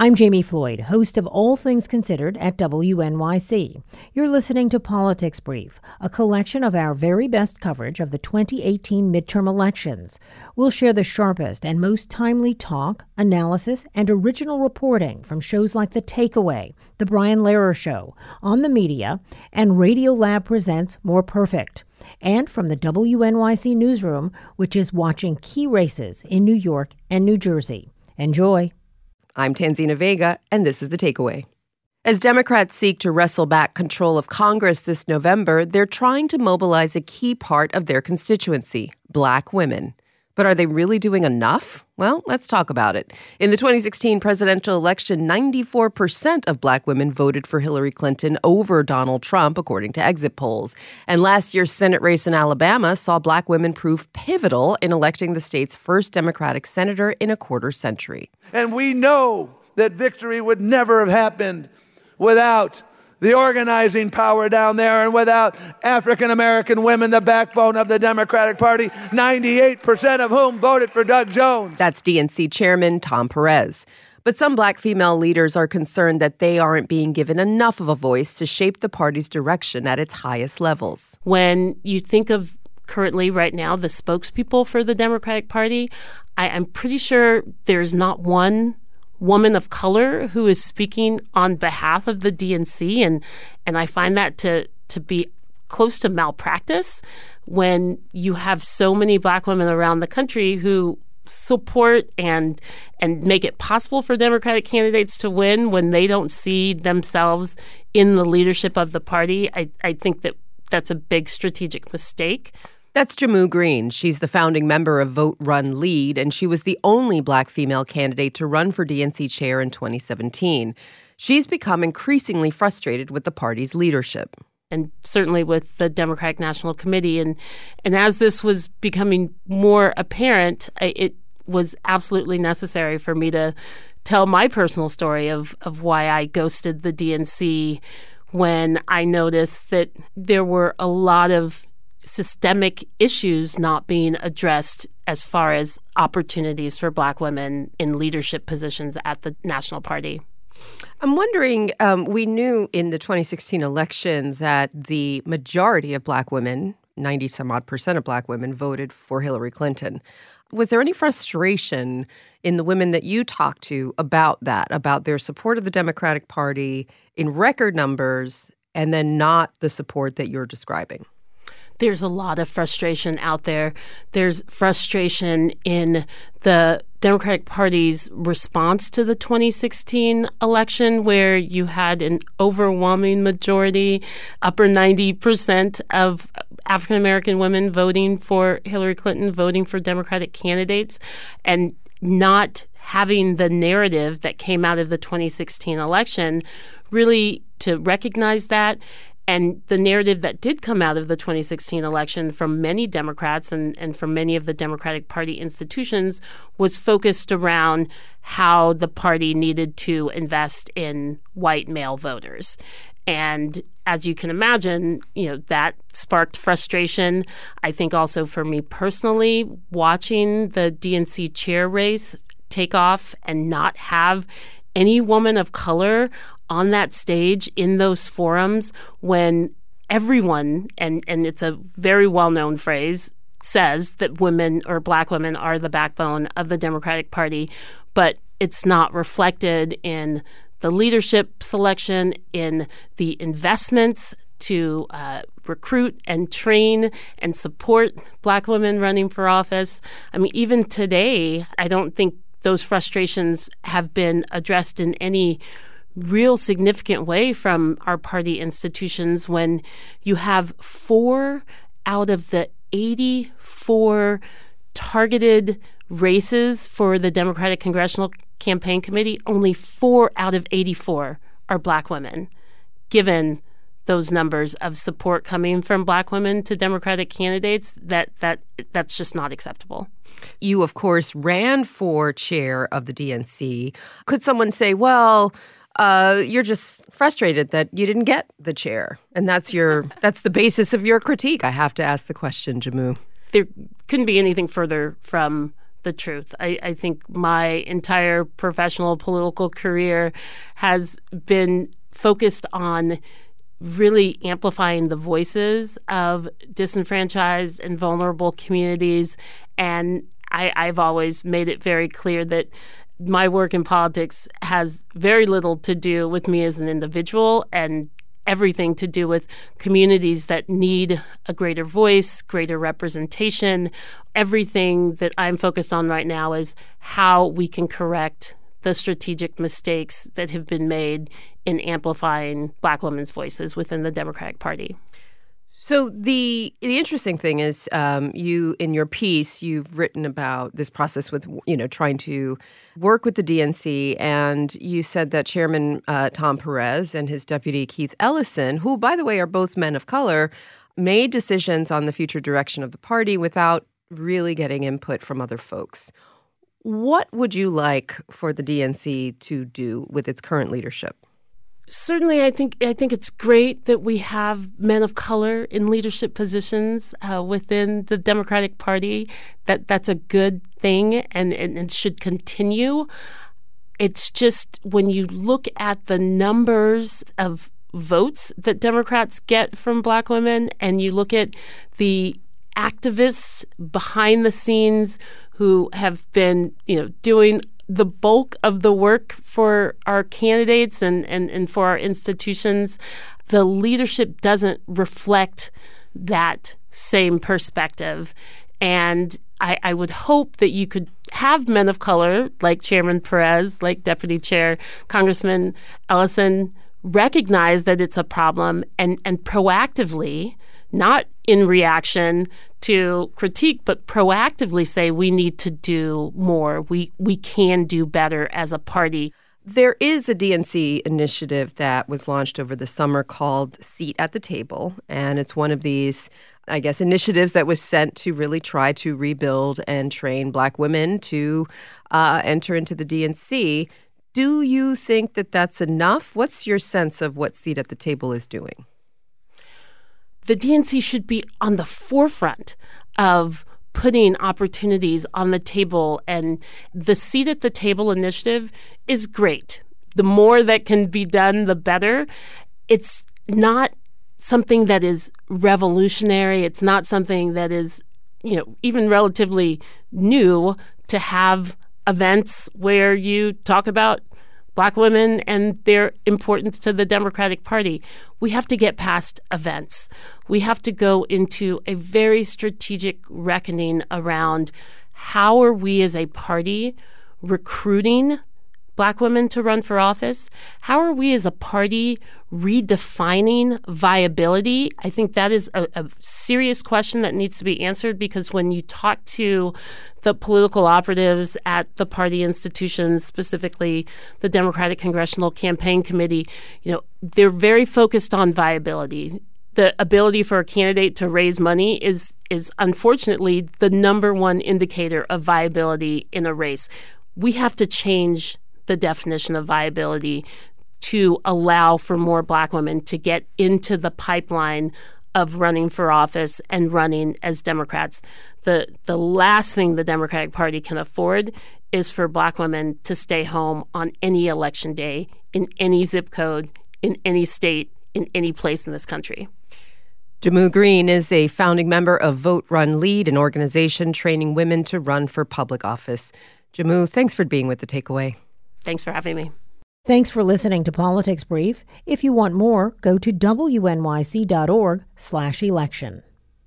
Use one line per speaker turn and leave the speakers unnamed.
I'm Jami Floyd, host of All Things Considered at WNYC. You're listening to Politics Brief, a collection of our very best coverage of the 2018 midterm elections. We'll share the sharpest and most timely talk, analysis, and original reporting from shows like The Takeaway, The Brian Lehrer Show, On the Media, and Radio Lab Presents More Perfect and from the WNYC Newsroom, which is watching key races in New York and New Jersey. Enjoy.
I'm Tanzina Vega, and this is The Takeaway. As Democrats seek to wrestle back control of Congress this November, they're trying to mobilize a key part of their constituency black women. But are they really doing enough? Well, let's talk about it. In the 2016 presidential election, 94% of black women voted for Hillary Clinton over Donald Trump, according to exit polls. And last year's Senate race in Alabama saw black women prove pivotal in electing the state's first Democratic senator in a quarter century.
And we know that victory would never have happened without the organizing power down there, and without African American women, the backbone of the Democratic Party, 98% of whom voted for Doug Jones.
That's DNC Chairman Tom Perez. But some black female leaders are concerned that they aren't being given enough of a voice to shape the party's direction at its highest levels.
When you think of currently, right now, the spokespeople for the Democratic Party, I, I'm pretty sure there's not one woman of color who is speaking on behalf of the DNC and and I find that to to be close to malpractice when you have so many black women around the country who support and and make it possible for democratic candidates to win when they don't see themselves in the leadership of the party. I i think that that's a big strategic mistake
that's Jehmu Greene. She's the founding member of Vote Run Lead, and she was the only black female candidate to run for DNC chair in 2017. She's become increasingly frustrated with the party's leadership.
And certainly with the Democratic National Committee. And, and as this was becoming more apparent, it was absolutely necessary for me to tell my personal story of, of why I ghosted the DNC when I noticed that there were a lot of systemic issues not being addressed as far as opportunities for black women in leadership positions at the National Party.
I'm wondering, um, we knew in the 2016 election that the majority of black women, 90 some odd percent of black women, voted for Hillary Clinton. Was there any frustration in the women that you talked to about that, about their support of the Democratic Party in record numbers and then not the support that you're describing?
There's a lot of frustration out there. There's frustration in the Democratic Party's response to the 2016 election, where you had an overwhelming majority, upper 90% of African American women voting for Hillary Clinton, voting for Democratic candidates, and not having the narrative that came out of the 2016 election really to recognize that and the narrative that did come out of the 2016 election from many Democrats and, and from many of the Democratic Party institutions was focused around how the party needed to invest in white male voters. And as you can imagine, you know, that sparked frustration. I think also for me personally, watching the DNC chair race take off and not have any woman of color on that stage in those forums when everyone, and, and it's a very well known phrase, says that women or black women are the backbone of the Democratic Party, but it's not reflected in the leadership selection, in the investments to uh, recruit and train and support black women running for office. I mean, even today, I don't think those frustrations have been addressed in any real significant way from our party institutions when you have four out of the 84 targeted races for the Democratic Congressional Campaign Committee, only four out of 84 are black women, given those numbers of support coming from black women to democratic candidates that that that's just not acceptable.
You of course ran for chair of the DNC could someone say well uh, you're just frustrated that you didn't get the chair, and that's your that's the basis of your critique. I have to ask the question, Jehmu.
There couldn't be anything further from the truth. I, I think my entire professional political career has been focused on really amplifying the voices of disenfranchised and vulnerable communities. And I, I've always made it very clear that my work in politics has very little to do with me as an individual and everything to do with communities that need a greater voice, greater representation. Everything that I'm focused on right now is how we can correct the strategic mistakes that have been made in amplifying black women's voices within the Democratic Party.
So the the interesting thing is, um, you in your piece you've written about this process with you know trying to work with the DNC, and you said that Chairman uh, Tom Perez and his deputy Keith Ellison, who by the way are both men of color, made decisions on the future direction of the party without really getting input from other folks. What would you like for the DNC to do with its current leadership?
Certainly I think I think it's great that we have men of color in leadership positions uh, within the Democratic Party. That that's a good thing and, and, and should continue. It's just when you look at the numbers of votes that Democrats get from black women and you look at the activists behind the scenes who have been, you know, doing the bulk of the work for our candidates and, and, and for our institutions, the leadership doesn't reflect that same perspective. And I, I, would hope that you could have men of color like Chairman Perez, like Deputy Chair Congressman Ellison, recognize that it's a problem and, and proactively, not in reaction to critique, but proactively say we need to do more. We we can do better as a party.
There is a DNC initiative that was launched over the summer called Seat at the Table, and it's one of these I guess, initiatives that was sent to really try to rebuild and train Black women to uh, enter into the DNC. Do you think that that's enough? What's your sense of what Seat at the Table is doing?
The DNC should be on the forefront of putting opportunities on the table. And the Seat at the Table initiative is great. The more that can be done, the better. It's not something that is revolutionary. It's not something that is, you know, even relatively new to have events where you talk about black women and their importance to the Democratic Party. We have to get past events. We have to go into a very strategic reckoning around how are we as a party recruiting black women to run for office? How are we as a party redefining viability? I think that is a, a, serious question that needs to be answered because when you talk to the political operatives at the party institutions, specifically the Democratic Congressional Campaign Committee, you know, they're very focused on viability the ability for a candidate to raise money is is unfortunately the number one indicator of viability in a race. We have to change the definition of viability to allow for more black women to get into the pipeline of running for office and running as Democrats. The the last thing the Democratic Party can afford is for black women to stay home on any election day in any zip code in any state in any place in this country.
Jehmu Greene is a founding member of Vote Run Lead, an organization training women to run for public office. Jehmu, thanks for being with the takeaway.
Thanks for having me.
Thanks for listening to Politics Brief. If you want more, go to wnyc.org/election.